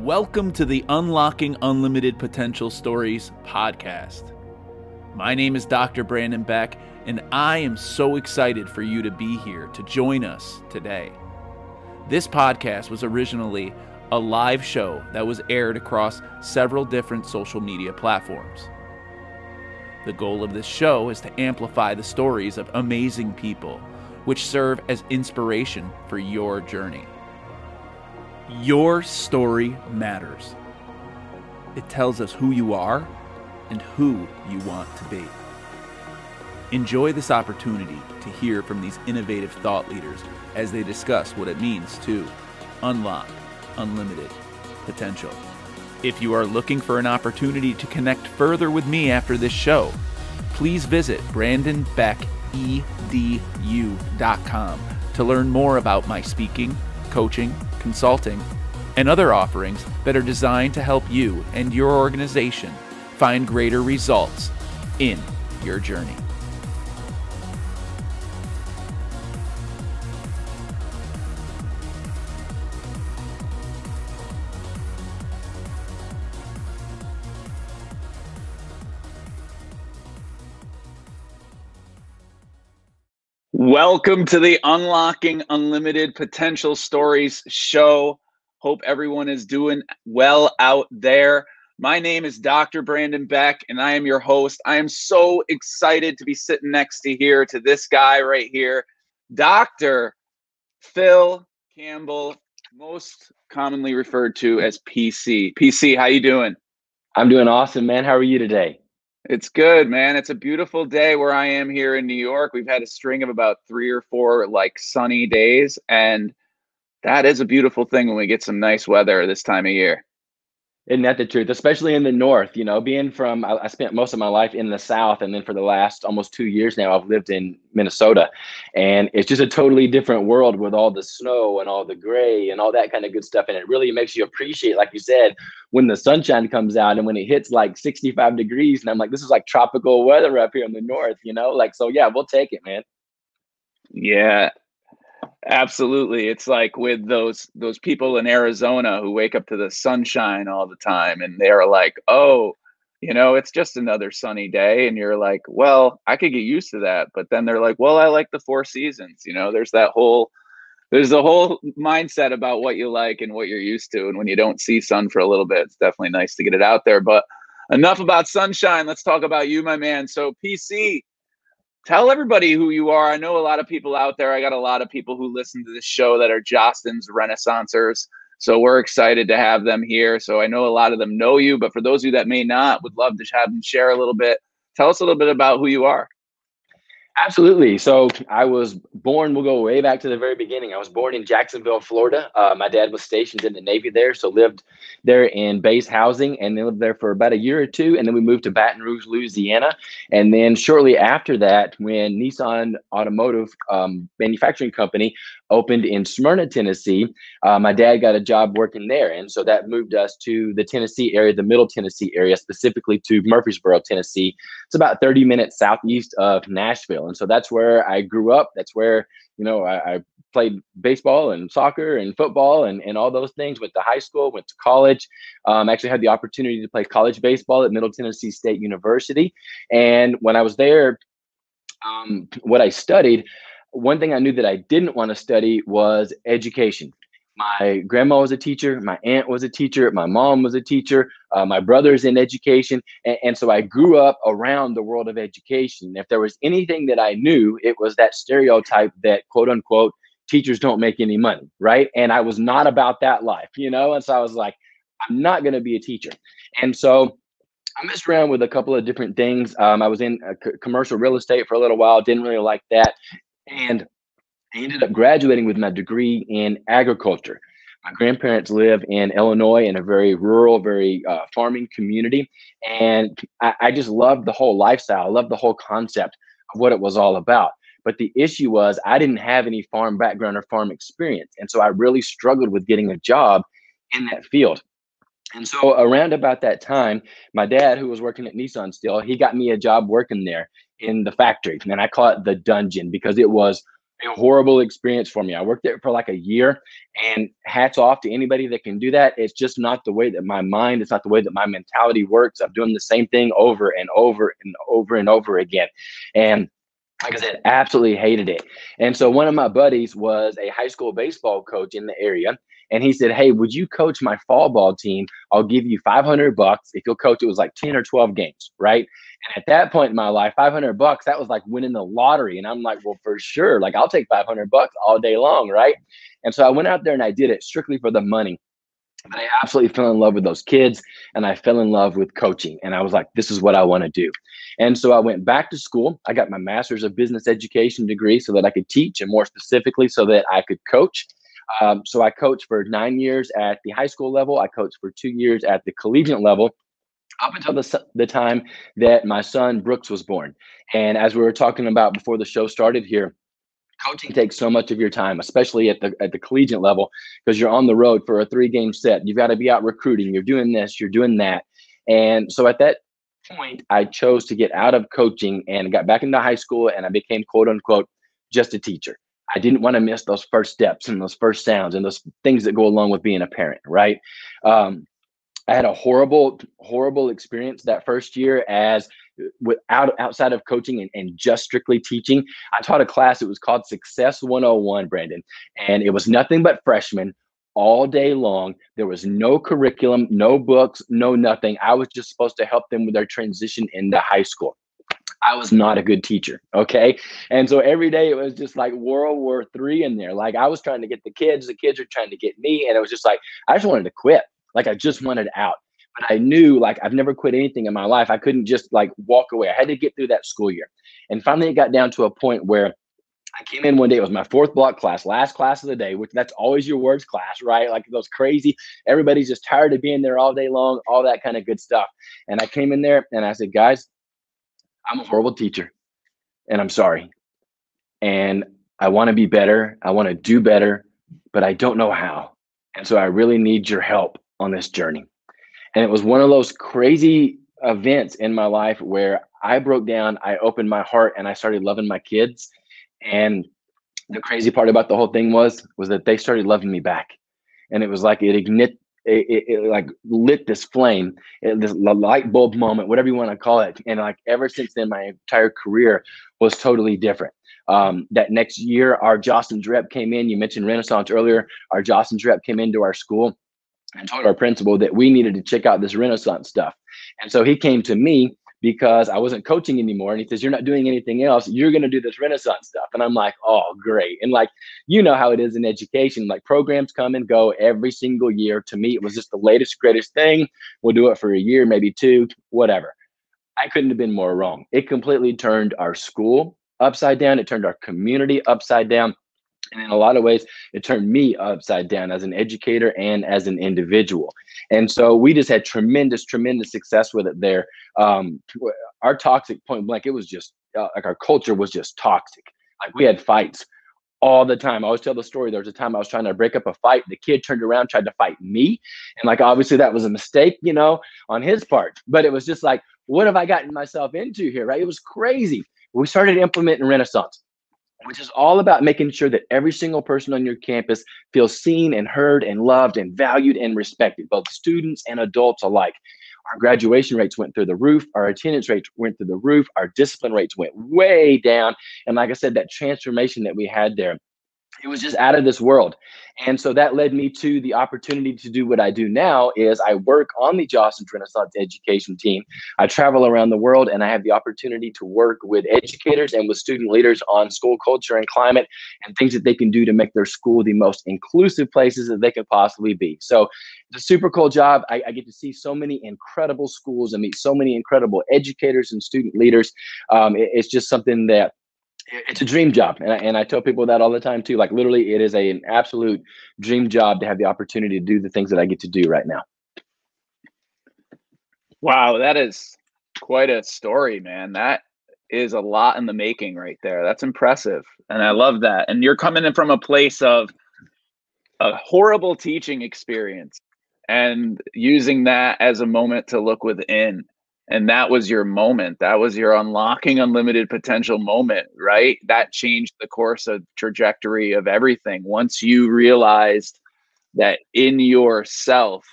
Welcome to the Unlocking Unlimited Potential Stories podcast. My name is Dr. Brandon Beck, and I am so excited for you to be here to join us today. This podcast was originally a live show that was aired across several different social media platforms. The goal of this show is to amplify the stories of amazing people, which serve as inspiration for your journey. Your story matters. It tells us who you are and who you want to be. Enjoy this opportunity to hear from these innovative thought leaders as they discuss what it means to unlock unlimited potential. If you are looking for an opportunity to connect further with me after this show, please visit brandonbeckedu.com to learn more about my speaking, coaching, consulting, and other offerings that are designed to help you and your organization find greater results in your journey. Welcome to the Unlocking Unlimited Potential Stories show. Hope everyone is doing well out there. My name is Dr. Brandon Beck, and I am your host. I am so excited to be sitting next to here to this guy right here, Dr. Phil Campbell, most commonly referred to as PC. PC, how you doing? I'm doing awesome, man. How are you today? It's good, man. It's a beautiful day where I am here in New York. We've had a string of about three or four like sunny days, and that is a beautiful thing when we get some nice weather this time of year. Isn't that the truth? Especially in the north, you know, being from I, I, spent most of my life in the south, and then for the last almost two years now, I've lived in Minnesota, and it's just a totally different world with all the snow and all the gray and all that kind of good stuff, and it really makes you appreciate, like you said, when the sunshine comes out and when it hits like 65 degrees, and I'm like, this is like tropical weather up here in the north, you know, like so. Yeah, we'll take it, man. Yeah, Absolutely. It's like with those those people in Arizona who wake up to the sunshine all the time and they're like, "Oh, you know, it's just another sunny day." And you're like, "Well, I could get used to that." But then they're like, "Well, I like the four seasons." You know, there's that whole there's a whole mindset about what you like and what you're used to. And when you don't see sun for a little bit, it's definitely nice to get it out there. But enough about sunshine. Let's talk about you, my man. So, PC, tell everybody who you are. I know a lot of people out there. I got a lot of people who listen to this show that are Jostens Renaissancers. So we're excited to have them here. So I know a lot of them know you, but for those of you that may not, would love to have them share a little bit. Tell us a little bit about who you are. Absolutely. So I was born, we'll go way back to the very beginning. I was born in Jacksonville, Florida. Uh, my dad was stationed in the Navy there, so lived there in base housing and then lived there for about a year or two. And then we moved to Baton Rouge, Louisiana. And then shortly after that, when Nissan Automotive um, Manufacturing Company opened in Smyrna, Tennessee, uh, my dad got a job working there. And so that moved us to the Tennessee area, the middle Tennessee area, specifically to Murfreesboro, Tennessee. It's about 30 minutes southeast of Nashville. And so that's where I grew up. That's where, you know, I, I played baseball and soccer and football and, and all those things. Went to high school, went to college. Um, actually had the opportunity to play college baseball at Middle Tennessee State University. And when I was there, um, what I studied, one thing I knew that I didn't want to study was education my grandma was a teacher my aunt was a teacher my mom was a teacher uh, my brother's in education and, and, so i grew up around the world of education if there was anything that i knew it was that stereotype that quote unquote teachers don't make any money right and i was not about that life you know and so i was like i'm not going to be a teacher and so I messed around with a couple of different things. Um, I was in commercial real estate for a little while, didn't really like that. And I ended up graduating with my degree in agriculture. My grandparents live in Illinois in a very rural, very uh, farming community. And I, I just loved the whole lifestyle. I loved the whole concept of what it was all about. But the issue was I didn't have any farm background or farm experience. And so I really struggled with getting a job in that field. And so around about that time, my dad, who was working at Nissan still, he got me a job working there in the factory. And I call it the dungeon because it was a horrible experience for me. I worked there for like a year and hats off to anybody that can do that. It's just not the way that my mind, it's not the way that my mentality works. I'm doing the same thing over and over and over and over again. And like I said, absolutely hated it. And so one of my buddies was a high school baseball coach in the area. And he said, Hey, would you coach my fall ball team? I'll give you 500 bucks if you'll coach. It was like 10 or 12 games, right? And at that point in my life, 500 bucks, that was like winning the lottery. And I'm like, well, for sure. Like, I'll take 500 bucks all day long, right? And so I went out there and I did it strictly for the money. I absolutely fell in love with those kids and I fell in love with coaching. And I was like, this is what I want to do. And so I went back to school. I got my master's of business education degree so that I could teach and more specifically so that I could coach. Um, so I coached for nine years at the high school level. I coached for two years at the collegiate level up until the, the time that my son Brooks was born. And as we were talking about before the show started here, coaching takes so much of your time, especially at the at the collegiate level, because you're on the road for a three game set. You've got to be out recruiting. You're doing this. You're doing that. And so at that point, I chose to get out of coaching and got back into high school, and I became quote unquote just a teacher. I didn't want to miss those first steps and those first sounds and those things that go along with being a parent, right? Um, I had a horrible, horrible experience that first year as without outside of coaching and, and just strictly teaching. I taught a class, it was called Success 101, Brandon, and it was nothing but freshmen all day long. There was no curriculum, no books, no nothing. I was just supposed to help them with their transition into high school. I was not a good teacher. Okay. And so every day it was just like World War Three in there. Like I was trying to get the kids, the kids were trying to get me. And it was just like, I just wanted to quit. Like I just wanted out. But I knew like I've never quit anything in my life. I couldn't just like walk away. I had to get through that school year. And finally it got down to a point where I came in one day, it was my fourth block class, last class of the day, which that's always your words class, right? Like those crazy, everybody's just tired of being there all day long, all that kind of good stuff. And I came in there and I said, guys, I'm a horrible teacher and I'm sorry. And I want to be better. I want to do better, but I don't know how. And so I really need your help on this journey. And it was one of those crazy events in my life where I broke down, I opened my heart and I started loving my kids. And the crazy part about the whole thing was was that they started loving me back. And it was like it ignited it, it, it, like lit this flame, this light bulb moment, whatever you want to call it. And like ever since then, my entire career was totally different. Um, that next year, our Jostens rep came in. You mentioned Renaissance earlier. Our Jostens rep came into our school and told our principal that we needed to check out this Renaissance stuff. And so he came to me because I wasn't coaching anymore. And he says, You're not doing anything else. You're going to do this Renaissance stuff. And I'm like, Oh, great. And like, you know how it is in education. Like, programs come and go every single year. To me, it was just the latest, greatest thing. We'll do it for a year, maybe two, whatever. I couldn't have been more wrong. It completely turned our school upside down, it turned our community upside down. And in a lot of ways, it turned me upside down as an educator and as an individual. And so we just had tremendous, tremendous success with it there. Um, our toxic point blank, it was just uh, like our culture was just toxic. Like we had fights all the time. I always tell the story. There was a time I was trying to break up a fight. The kid turned around, tried to fight me. And like, obviously, that was a mistake, you know, on his part. But it was just like, what have I gotten myself into here? Right. It was crazy. We started implementing Renaissance which is all about making sure that every single person on your campus feels seen and heard and loved and valued and respected, both students and adults alike. Our graduation rates went through the roof. Our attendance rates went through the roof. Our discipline rates went way down. And like I said, that transformation that we had there it was just out of this world. And so that led me to the opportunity to do what i do now is i work on the jostens renaissance education team. I travel around the world and i have the opportunity to work with educators and with student leaders on school culture and climate and things that they can do to make their school the most inclusive places that they could possibly be. So it's a super cool job. I, I get to see so many incredible schools and meet so many incredible educators and student leaders. Um, it, it's just something that it's a dream job. And I, and I tell people that all the time too. Like literally it is a, an absolute dream job to have the opportunity to do the things that i get to do right now. Wow that is quite a story man. That is a lot in the making right there. That's impressive and i love that. And you're coming in from a place of a horrible teaching experience and using that as a moment to look within and that was your moment. That was your unlocking unlimited potential moment right? That changed the course of trajectory of everything. Once you realized that in yourself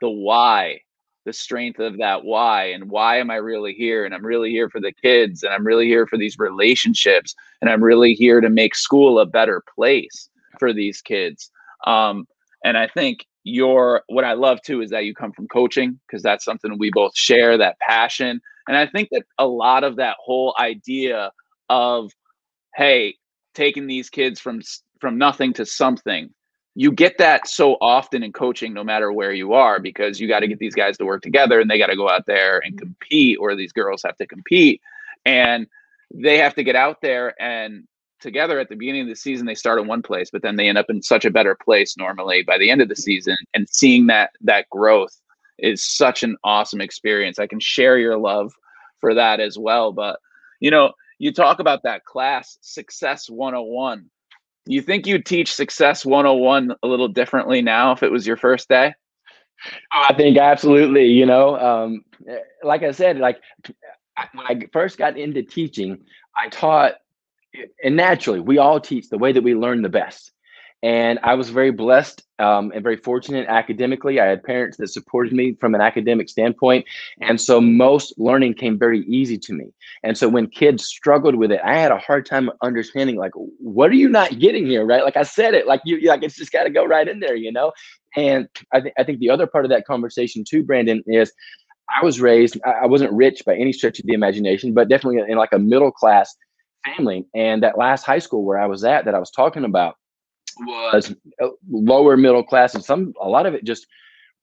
the why the strength of that why and why am i really here? And i'm really here for the kids and i'm really here for these relationships and i'm really here to make school a better place for these kids. Um, and i think your what I love too is that you come from coaching because that's something we both share that passion. And I think that a lot of that whole idea of hey, taking these kids from from nothing to something, you get that so often in coaching no matter where you are because you got to get these guys to work together and they got to go out there and mm-hmm. compete or these girls have to compete and they have to get out there and together at the beginning of the season they start in one place but then they end up in such a better place normally by the end of the season. And seeing that that growth is such an awesome experience. I can share your love for that as well. But you know you talk about that class success 101 you think you'd teach success 101 a little differently now if it was your first day? I think absolutely you know um, like i said like when i first got into teaching i taught and naturally, we all teach the way that we learn the best. And I was very blessed um, and very fortunate academically. I had parents that supported me from an academic standpoint. And so most learning came very easy to me. And so when kids struggled with it, I had a hard time understanding, like, what are you not getting here? Right. Like I said it, like you, like it's just got to go right in there, you know? And I, th- I think the other part of that conversation too, Brandon, is I was raised, I wasn't rich by any stretch of the imagination, but definitely in like a middle class family. And that last high school where I was at that I was talking about was uh, lower middle class and some a lot of it just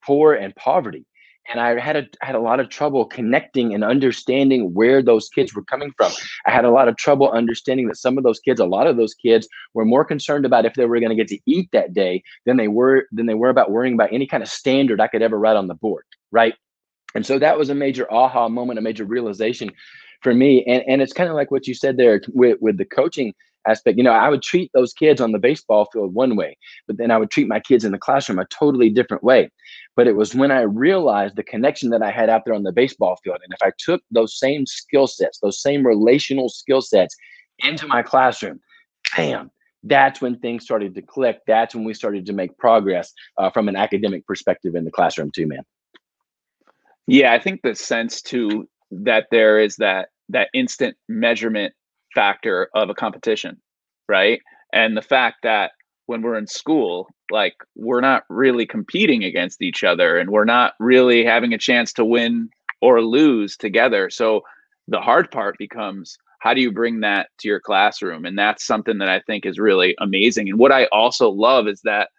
poor and poverty. And I had a had a lot of trouble connecting and understanding where those kids were coming from. I had a lot of trouble understanding that some of those kids, a lot of those kids, were more concerned about if they were going to get to eat that day than they were than they were about worrying about any kind of standard I could ever write on the board. Right. And so that was a major aha moment, a major realization for me. And and it's kind of like what you said there with with the coaching aspect. You know, I would treat those kids on the baseball field one way, but then I would treat my kids in the classroom a totally different way. But it was when I realized the connection that I had out there on the baseball field, and if I took those same skill sets, those same relational skill sets into my classroom, bam, that's when things started to click. That's when we started to make progress uh, from an academic perspective in the classroom, too, man. Yeah, I think the sense too that there is that that instant measurement factor of a competition, right? And the fact that when we're in school, like we're not really competing against each other and we're not really having a chance to win or lose together. So the hard part becomes how do you bring that to your classroom? And that's something that I think is really amazing. And what I also love is that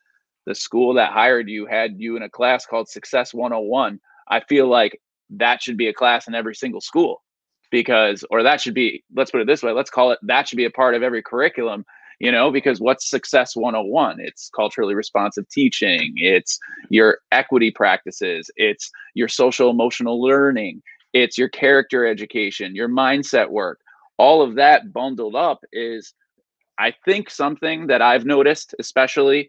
the school that hired you had you in a class called Success 101. I feel like that should be a class in every single school because or that should be let's put it this way let's call it that should be a part of every curriculum you know because what's success 101 it's culturally responsive teaching it's your equity practices it's your social emotional learning it's your character education your mindset work. All of that bundled up is i think something that i've noticed especially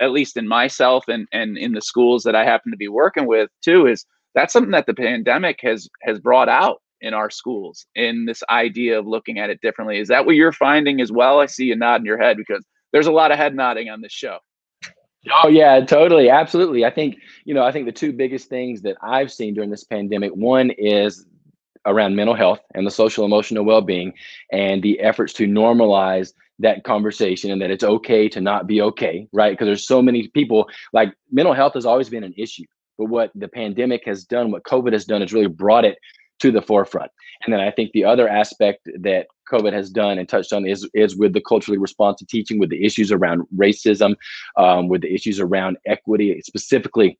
at least in myself and and in the schools that i happen to be working with too is that's something that the pandemic has has brought out in our schools in this idea of looking at it differently. Is that what you're finding as well? I see you nodding your head because there's a lot of head nodding on this show. Oh yeah, totally, absolutely. I think you know, I think the two biggest things that I've seen during this pandemic, one is around mental health and the social emotional well-being and the efforts to normalize that conversation and that it's okay to not be okay, right? Because there's so many people like mental health has always been an issue but what the pandemic has done, what COVID has done, is really brought it to the forefront. And then I think the other aspect that COVID has done and touched on is is with the culturally responsive teaching, with the issues around racism, um, with the issues around equity, specifically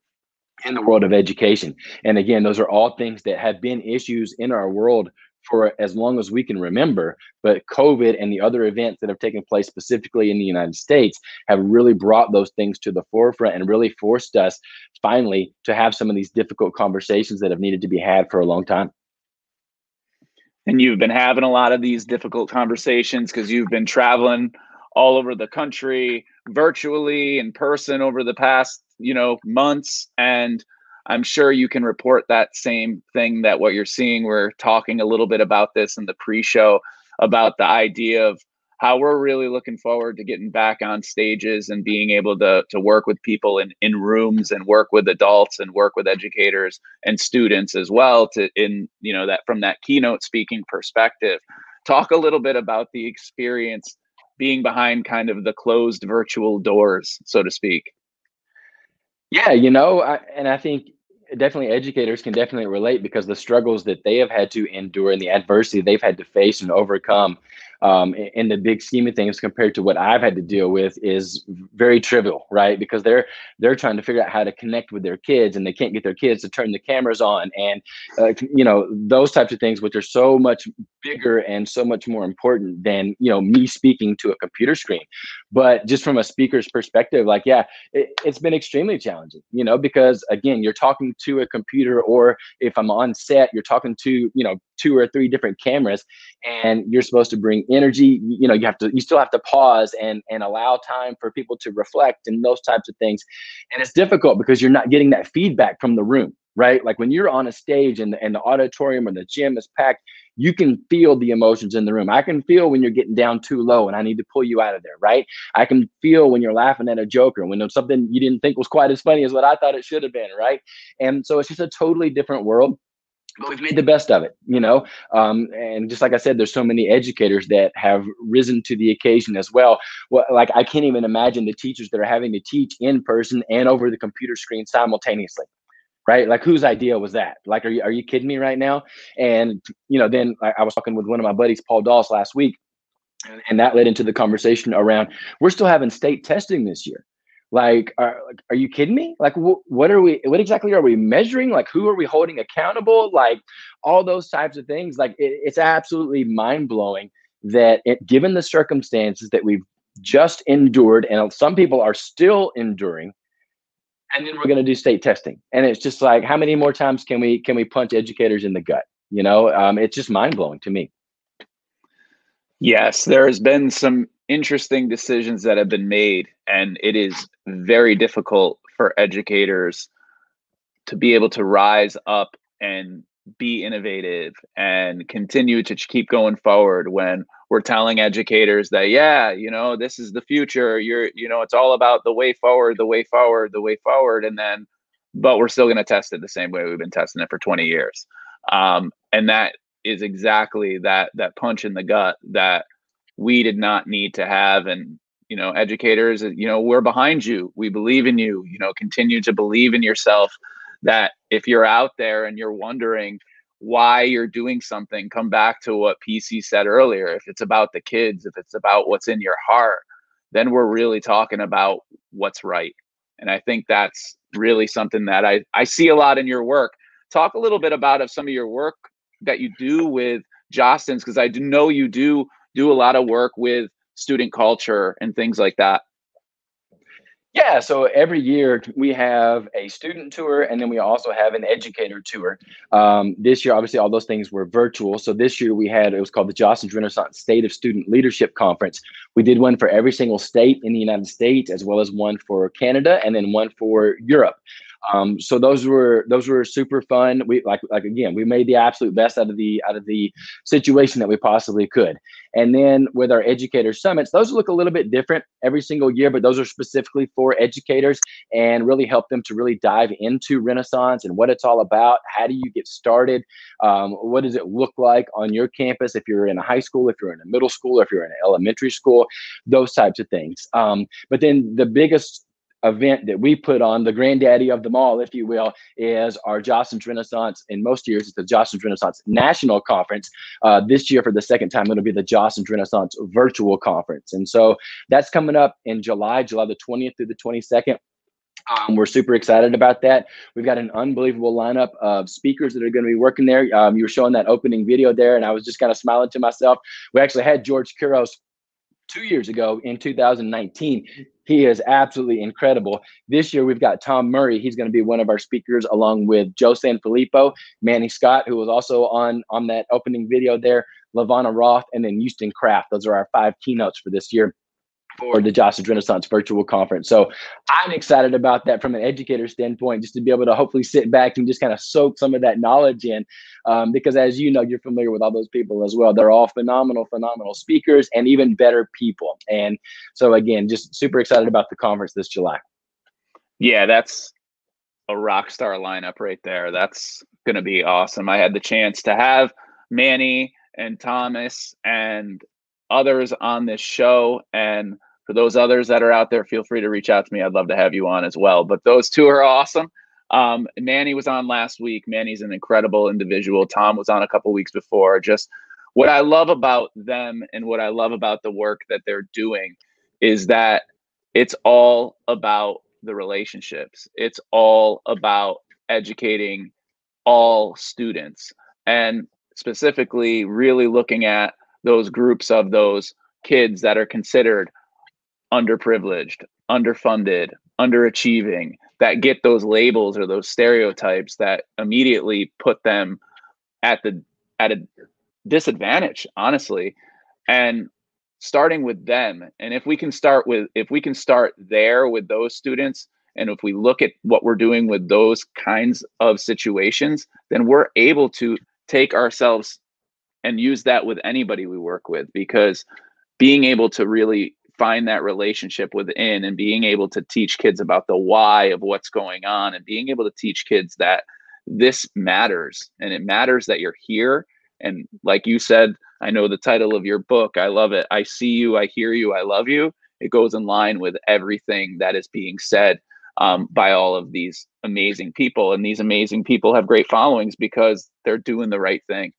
in the world of education. And again, those are all things that have been issues in our world for as long as we can remember. But COVID and the other events that have taken place specifically in the United States have really brought those things to the forefront and really forced us finally to have some of these difficult conversations that have needed to be had for a long time. And you've been having a lot of these difficult conversations because you've been traveling all over the country virtually in person over the past you know months and I'm sure you can report that same thing that what you're seeing. We're talking a little bit about this in the pre-show about the idea of how we're really looking forward to getting back on stages and being able to to work with people in in rooms and work with adults and work with educators and students as well to in you know that from that keynote speaking perspective talk a little bit about the experience being behind kind of the closed virtual doors so to speak yeah you know I, and i think definitely educators can definitely relate because the struggles that they have had to endure and the adversity they've had to face and overcome um, in the big scheme of things compared to what I've had to deal with is very trivial, right? Because they're they're trying to figure out how to connect with their kids and they can't get their kids to turn the cameras on and uh, you know those types of things, which are so much bigger and so much more important than you know me speaking to a computer screen. But just from a speaker's perspective, like yeah, it, it's been extremely challenging, you know, because again, you're talking to a computer, or if I'm on set, you're talking to you know two or three different cameras, and you're supposed to bring energy. You know you have to you still have to pause and and allow time for people to reflect and those types of things. And it's difficult because you're not getting that feedback from the room right? Like when you're on a stage and the, and the auditorium or the gym is packed you can feel the emotions in the room. I can feel when you're getting down too low and i need to pull you out of there right? I can feel when you're laughing at a joke or when something you didn't think was quite as funny as what i thought it should have been right? And so it's just a totally different world but we've made the best of it, you know. Um, and just like I said, there's so many educators that have risen to the occasion as well. Well, like I can't even imagine the teachers that are having to teach in person and over the computer screen simultaneously. Right, like whose idea was that? Like, are you are you kidding me right now? And you know, then I, I was talking with one of my buddies, Paul Dawes, last week, and that led into the conversation around we're still having state testing this year like are, are you kidding me? Like wh- what are we what exactly are we measuring? Like who are we holding accountable? Like all those types of things. Like it, it's absolutely mind-blowing that it, given the circumstances that we've just endured and some people are still enduring and then we're going to do state testing. And it's just like how many more times can we can we punch educators in the gut? You know um, it's just mind-blowing to me. Yes there has been some interesting decisions that have been made and it is very difficult for educators to be able to rise up and be innovative and continue to keep going forward when we're telling educators that yeah you know this is the future you're you know it's all about the way forward the way forward the way forward and then but we're still going to test it the same way we've been testing it for 20 years. Um, and that is exactly that that punch in the gut that we did not need to have and you know educators you know we're behind you. We believe in you. You know continue to believe in yourself that if you're out there and you're wondering why you're doing something come back to what pc said earlier. If it's about the kids if it's about what's in your heart then we're really talking about what's right. And i think that's really something that i i see a lot in your work. Talk a little bit about of some of your work that you do with jostens because i do know you do do a lot of work with student culture and things like that? Yeah, so every year we have a student tour and then we also have an educator tour. Um, this year, obviously, all We did one for every single state in the United States, as well as one for Canada and then one for Europe. Um, so those were those were super fun. We like like again, we made the absolute best out of the out of the situation that we possibly could. And then with our educator summits, those look a little bit different every single year, but those are specifically for educators and really help them to really dive into Renaissance and what it's all about. How do you get started? Um, what does it look like on your campus if you're in a high school, if you're in a middle school, if you're in an elementary school, those types of things. Um, but then the biggest event that we put on, the granddaddy of them all, if you will, is our Jostens Renaissance. In most years, it's the Jostens Renaissance National Conference. Uh, this year, for the second time, it'll be the Jostens Renaissance Virtual Conference. And so that's coming up in July, July the 20th through the 22nd. Um, we're super excited about that. We've got an unbelievable lineup of speakers that are going to be working there. Um, you were showing that opening video there, and I was just kind of smiling to myself. We actually had George Couros two years ago in 2019. He is absolutely incredible. This year we've got Tom Murray. He's going to be one of our speakers, along with Joe Sanfelippo, Manny Scott, who was also on on that opening video there, LaVonna Roth, and then Houston Kraft. Those are our five keynotes for this year. For the Jostens Renaissance Virtual Conference. So I'm excited about that from an educator standpoint, just to be able to hopefully sit back and just kind of soak some of that knowledge in. Um, because as you know, you're familiar with all those people as well. They're all phenomenal, phenomenal speakers and even better people. And so again, just super excited about the conference this July. Yeah, that's a rock star lineup right there. That's going to be awesome. I had the chance to have Manny and Thomas and others on this show. And for those others that are out there, feel free to reach out to me. I'd love to have you on as well. But those two are awesome. Um, Manny was on last week. Manny's an incredible individual. Tom was on a couple weeks before. Just what I love about them and what I love about the work that they're doing is that it's all about the relationships. It's all about educating all students and specifically really looking at those groups of those kids that are considered underprivileged, underfunded, underachieving, that get those labels or those stereotypes that immediately put them at the at a disadvantage, honestly. And starting with them, and if we can start with if we can start there with those students, and if we look at what we're doing with those kinds of situations, then we're able to take ourselves and use that with anybody we work with because being able to really find that relationship within and being able to teach kids about the why of what's going on and being able to teach kids that this matters and it matters that you're here and like you said i know the title of your book i love it i see you i hear you i love you it goes in line with everything that is being said um, by all of these amazing people. And these amazing people have great followings because they're doing the right thing.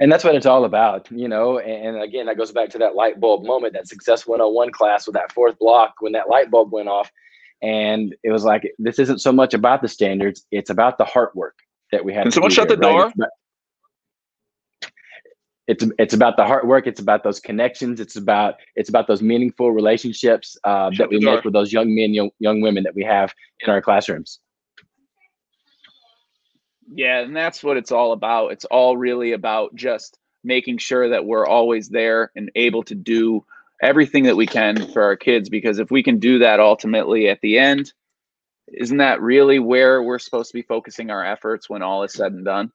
And that's what it's all about, you know. And again, that goes back to that light bulb moment, that Success 101 class with that fourth block when that light bulb went off. And it was like, this isn't so much about the standards, it's about the heart work that we have. Can someone shut the door? it's it's about the hard work. It's about those connections. It's about it's about those meaningful relationships uh, that we make with those young men, young young women that we have in our classrooms. Yeah, and that's what it's all about. It's all really about just making sure that we're always there and able to do everything that we can for our kids. Because if we can do that, ultimately at the end, isn't that really where we're supposed to be focusing our efforts when all is said and done?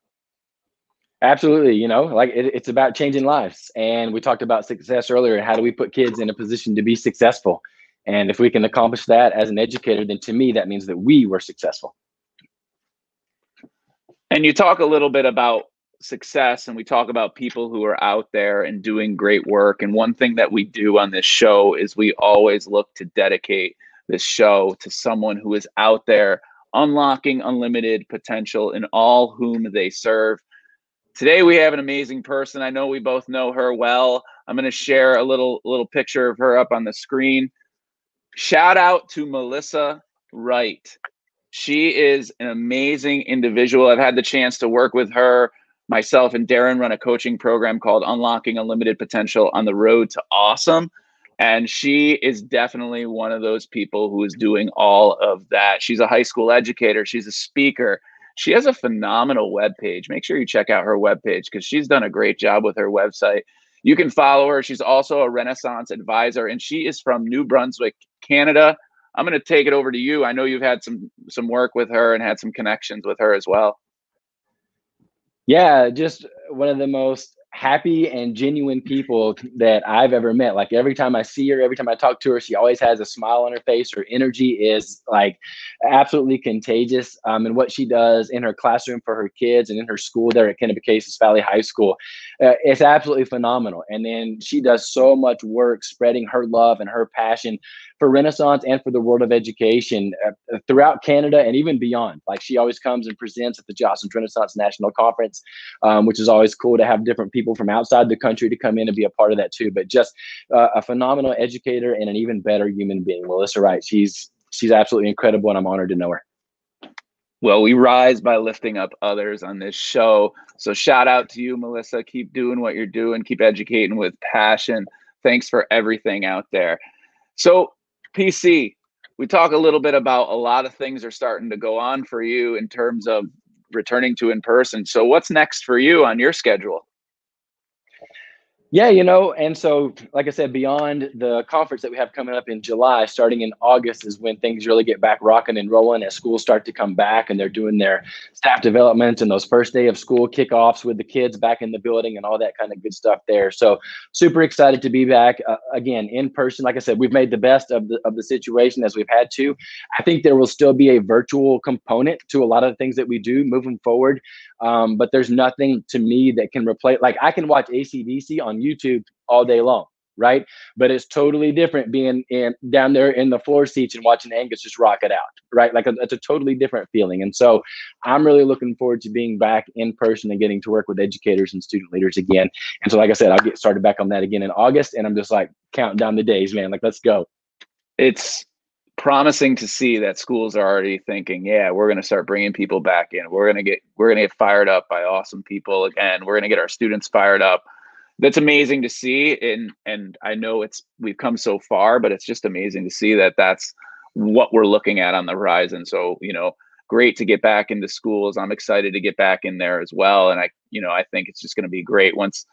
Absolutely. You know, like it, it's about changing lives. And we talked about success earlier. How do we put kids in a position to be successful? And if we can accomplish that as an educator, then to me, that means that we were successful. And you talk a little bit about success and we talk about people who are out there and doing great work. And one thing that we do on this show is we always look to dedicate this show to someone who is out there unlocking unlimited potential in all whom they serve Today we have an amazing person. I know we both know her well. I'm going to share a little little picture of her up on the screen. Shout out to Melissa Wright. She is an amazing individual. I've had the chance to work with her. Myself and Darren run a coaching program called Unlocking Unlimited Potential on the Road to Awesome. And she is definitely one of those people who is doing all of that. She's a high school educator, she's a speaker, she has a phenomenal web page. Make sure you check out her web page because she's done a great job with her website. You can follow her. She's also a Renaissance advisor, and she is from New Brunswick, Canada. I'm going to take it over to you. I know you've had some some work with her and had some connections with her as well. Yeah, just one of the most happy and genuine people that I've ever met. Like every time I see her, every time I talk to her, she always has a smile on her face. Her energy is like absolutely contagious. Um, and what she does in her classroom for her kids and in her school there at Kennebecasis Valley High School, uh, it's absolutely phenomenal. And then she does so much work spreading her love and her passion for Renaissance and for the world of education uh, throughout Canada and even beyond. Like she always comes and presents at the Jostens Renaissance National Conference, um, which is always cool to have different people from outside the country to come in and be a part of that too. But just uh, a phenomenal educator and an even better human being. Melissa Wright, she's she's absolutely incredible, and I'm honored to know her. Well, we rise by lifting up others on this show. So shout out to you, Melissa. Keep doing what you're doing. Keep educating with passion. Thanks for everything out there. So PC, we talk a little bit about a lot of things are starting to go on for you in terms of returning to in person. So, what's next for you on your schedule? Yeah, you know, and so like I said, beyond the conference that we have coming up in July, starting in August is when things really get back rocking and rolling as schools start to come back and they're doing their staff development and those first day of school kickoffs with the kids back in the building and all that kind of good stuff there. So super excited to be back uh, again in person. Like I said, we've made the best of the of the situation as we've had to. I think there will still be a virtual component to a lot of the things that we do moving forward. Um, but there's nothing to me that can replace like I can watch ACDC on YouTube all day long, right? But it's totally different being in down there in the floor seats and watching Angus just rock it out, right? Like it's a totally different feeling. And so I'm really looking forward to being back in person and getting to work with educators and student leaders again. And so, like I said, I'll get started back on that again in August. And I'm just like counting down the days, man. Like, let's go. It's promising to see that schools are already thinking, yeah, we're going to start bringing people back in. We're going to get we're going to get fired up by awesome people again. We're going to get our students fired up that's amazing to see and and i know it's we've come so far but it's just amazing to see that that's what we're looking at on the horizon. So you know great to get back into schools. I'm excited to get back in there as well and i you know i think it's just going to be great once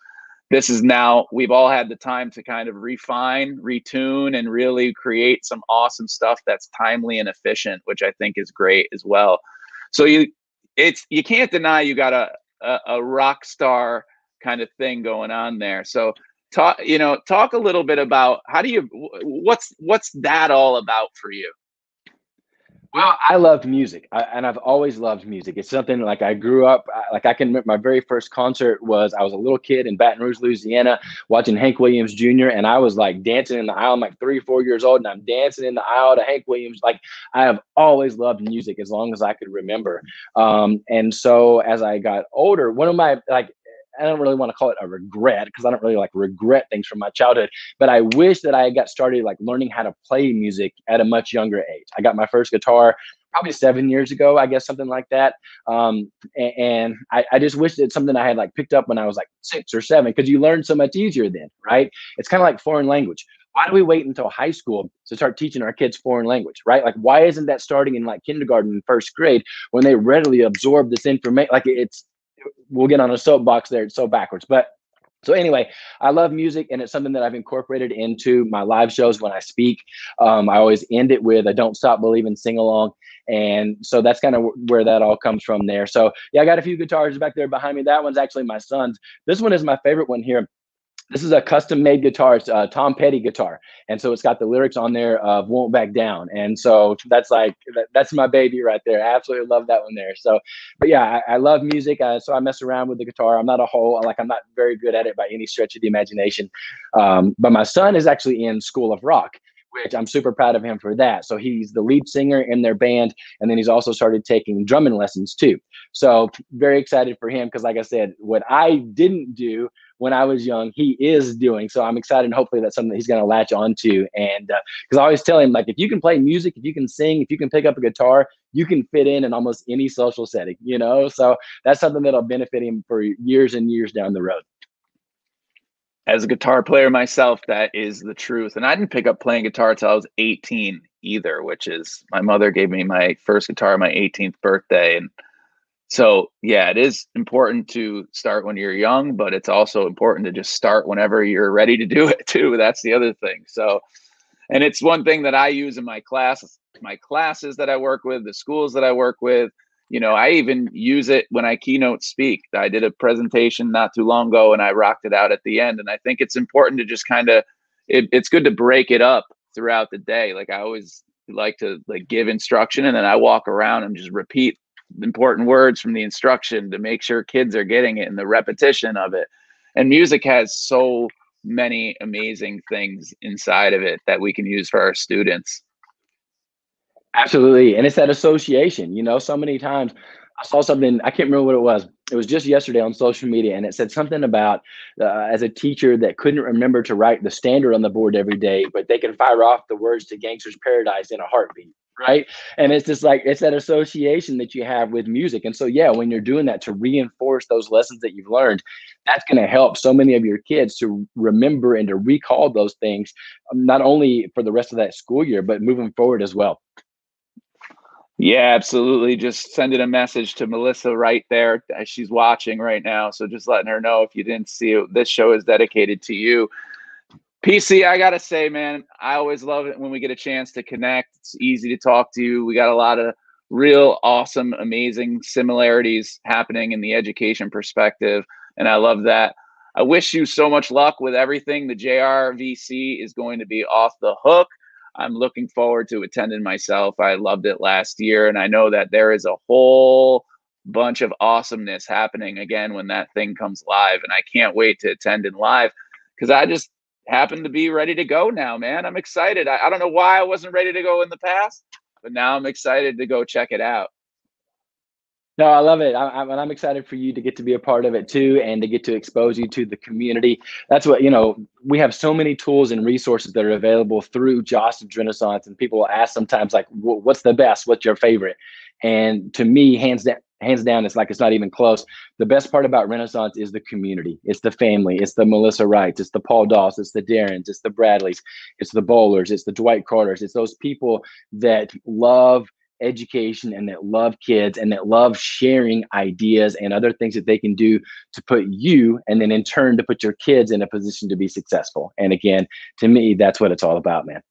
this is now we've all had the time to kind of refine retune and really create some awesome stuff that's timely and efficient which i think is great as well. So you it's you can't deny you got a a, a rock star kind of thing going on there. So talk, you know, talk a little bit about how do you what's what's that all about for you? Well, I love music, I, and I've always loved music. It's something like I grew up, like I can remember my very first concert was I was a little kid in Baton Rouge, Louisiana, watching Hank Williams Jr., and I was like dancing in the aisle. I'm like three, four years old, and I'm dancing in the aisle to Hank Williams. Like I have always loved music as long as I could remember. Um, and so as I got older, one of my like I don't really want to call it a regret because I don't really like regret things from my childhood, but I wish that I had got started like learning how to play music at a much younger age. I got my first guitar probably seven years ago, I guess something like that. Um, and, and I, I, just wish that something I had like picked up when I was like six or seven because you learn so much easier then, right? It's kind of like foreign language. Why do we wait until high school to start teaching our kids foreign language, right? Like, why isn't that starting in like kindergarten and first grade when they readily absorb this information? Like, it's we'll get on a soapbox there. It's so backwards. But so anyway, I love music, and it's something that I've incorporated into my live shows when I speak. Um, I always end it with "I don't stop believing," sing along, and so that's kind of where that all comes from there. So yeah, I got a few guitars back there behind me. That one's actually my son's. This one is my favorite one here this is a custom made guitar. It's a Tom Petty guitar. And so it's got the lyrics on there of Won't Back Down. And so that's like, that, that's my baby right there. I absolutely love that one there. So, but yeah, I, I love music. Uh, so I mess around with the guitar. I'm not a whole, like, I'm not very good at it by any stretch of the imagination. Um, but my son is actually in School of Rock which I'm super proud of him for that. So he's the lead singer in their band, and then he's also started taking drumming lessons too. So very excited for him because, like I said, what I didn't do when I was young, he is doing. So I'm excited. And hopefully, that's something that he's going to latch onto. And because uh, I always tell him, like, if you can play music, if you can sing, if you can pick up a guitar, you can fit in in almost any social setting, you know? So that's something that'll benefit him for years and years down the road. As a guitar player myself, that is the truth. And I didn't pick up playing guitar until I was 18 either, which is my mother gave me my first guitar on my 18th birthday. And so yeah it is important to start when you're young but it's also important to just start whenever you're ready to do it too. That's the other thing. So and it's one thing that i use in my classes my classes that i work with the schools that i work with. You know i even use it when i keynote speak. I did a presentation not too long ago and i rocked it out at the end and i think it's important to just kind of it, it's good to break it up throughout the day. Like i always like to like give instruction and then i walk around and just repeat important words from the instruction to make sure kids are getting it and the repetition of it. And music has so many amazing things inside of it that we can use for our students. Absolutely. And it's that association, you know, so many times I saw something, I can't remember what it was. It was just yesterday on social media, and it said something about uh, as a teacher that couldn't remember to write the standard on the board every day, but they can fire off the words to Gangsta's Paradise in a heartbeat right? And it's just like it's that association that you have with music. And so yeah when you're doing that to reinforce those lessons that you've learned that's going to help so many of your kids to remember and to recall those things um, not only for the rest of that school year but moving forward as well Yeah, absolutely. Just sending a message to Melissa right there. Uh, she's watching right now. So just letting her know if you didn't see it, this show is dedicated to you. PC, I got to say, man, I always love it when we get a chance to connect. It's easy to talk to you. We got a lot of real awesome, amazing similarities happening in the education perspective. And I love that. I wish you so much luck with everything. The JRVC is going to be off the hook. I'm looking forward to attending myself. I loved it last year, and I know that there is a whole bunch of awesomeness happening again when that thing comes live. And I can't wait to attend in live because I just happen to be ready to go now, man. I'm excited. I, I don't know why I wasn't ready to go in the past, but now I'm excited to go check it out. No, I love it. I, am and I'm excited for you to get to be a part of it too, and to get to expose you to the community. That's what you know. We have so many tools and resources that are available through Jostens Renaissance, and people will ask sometimes like, "What's the best? What's your favorite?" And to me, hands down, hands down, it's like it's not even close. The best part about Renaissance is the community. It's the family. It's the Melissa Wrights. It's the Paul Doss. It's the Darrens. It's the Bradleys. It's the Bowlers. It's the Dwight Carters. It's those people that love education and that love kids and that love sharing ideas and other things that they can do to put you and then in turn to put your kids in a position to be successful. And again, to me, that's what it's all about, man.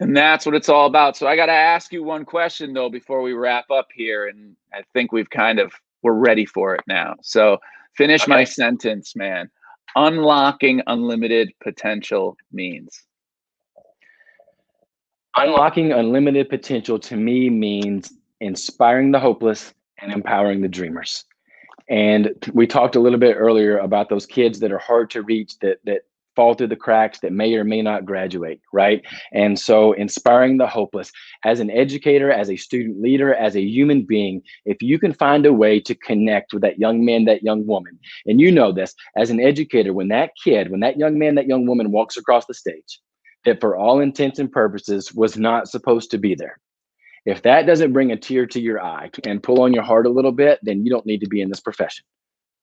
And that's what it's all about. So I got to ask you one question though before we wrap up here and I think we've kind of we're ready for it now. So finish okay. my sentence, man. Unlocking unlimited potential means Unlocking unlimited potential to me means inspiring the hopeless and empowering the dreamers. And we talked a little bit earlier about those kids that are hard to reach that that fall through the cracks that may or may not graduate, right? And so inspiring the hopeless as an educator, as a student leader, as a human being, if you can find a way to connect with that young man, that young woman, and you know this as an educator, when that kid, when that young man, that young woman walks across the stage, that for all intents and purposes was not supposed to be there. If that doesn't bring a tear to your eye and pull on your heart a little bit, then you don't need to be in this profession.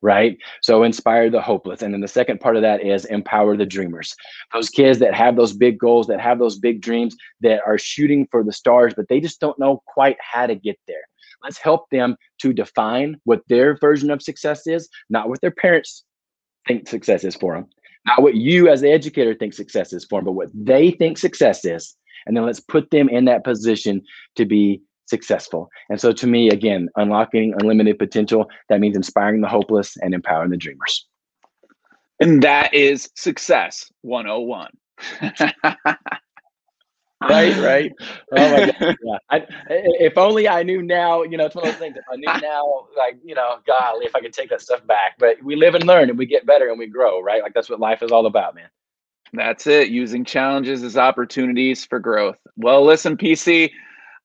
Right. So inspire the hopeless. And then the second part of that is empower the dreamers. Those kids that have those big goals, that have those big dreams, that are shooting for the stars, but they just don't know quite how to get there. Let's help them to define what their version of success is, not what their parents think success is for them, not what you as the educator think success is for them, but what they think success is. And then let's put them in that position to be successful. And so to me, again, unlocking unlimited potential, that means inspiring the hopeless and empowering the dreamers. And that is success 101. right, right. Oh my god! Yeah. I, if only I knew now. You know, it's one of those things. If I knew now, like you know, golly, if I could take that stuff back. But we live and learn, and we get better, and we grow. Right? Like that's what life is all about, man. That's it. Using challenges as opportunities for growth. Well, listen, PC.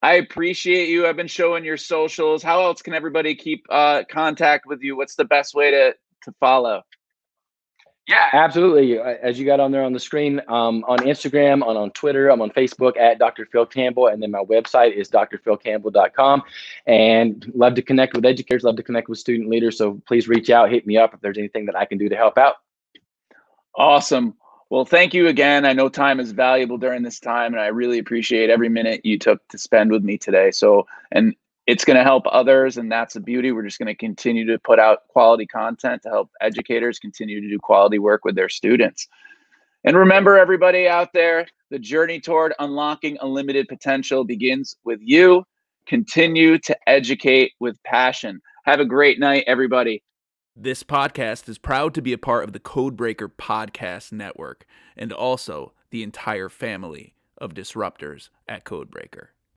I appreciate you. I've been showing your socials. How else can everybody keep uh, contact with you? What's the best way to to follow? Yeah, absolutely. Uh, as you got on there on the screen, um, on Instagram, on, on Twitter, I'm on Facebook at Dr. Phil Campbell, and then my website is drphilcampbell.com. And love to connect with educators, love to connect with student leaders. So please reach out, hit me up if there's anything that I can do to help out. Awesome. Well, thank you again. I know time is valuable during this time, and I really appreciate every minute you took to spend with me today. So, and it's going to help others and that's the beauty. We're just going to continue to put out quality content to help educators continue to do quality work with their students. And remember everybody out there the journey toward unlocking unlimited potential begins with you. Continue to educate with passion. Have a great night everybody. This podcast is proud to be a part of the codebreaker podcast network and also the entire family of disruptors at codebreaker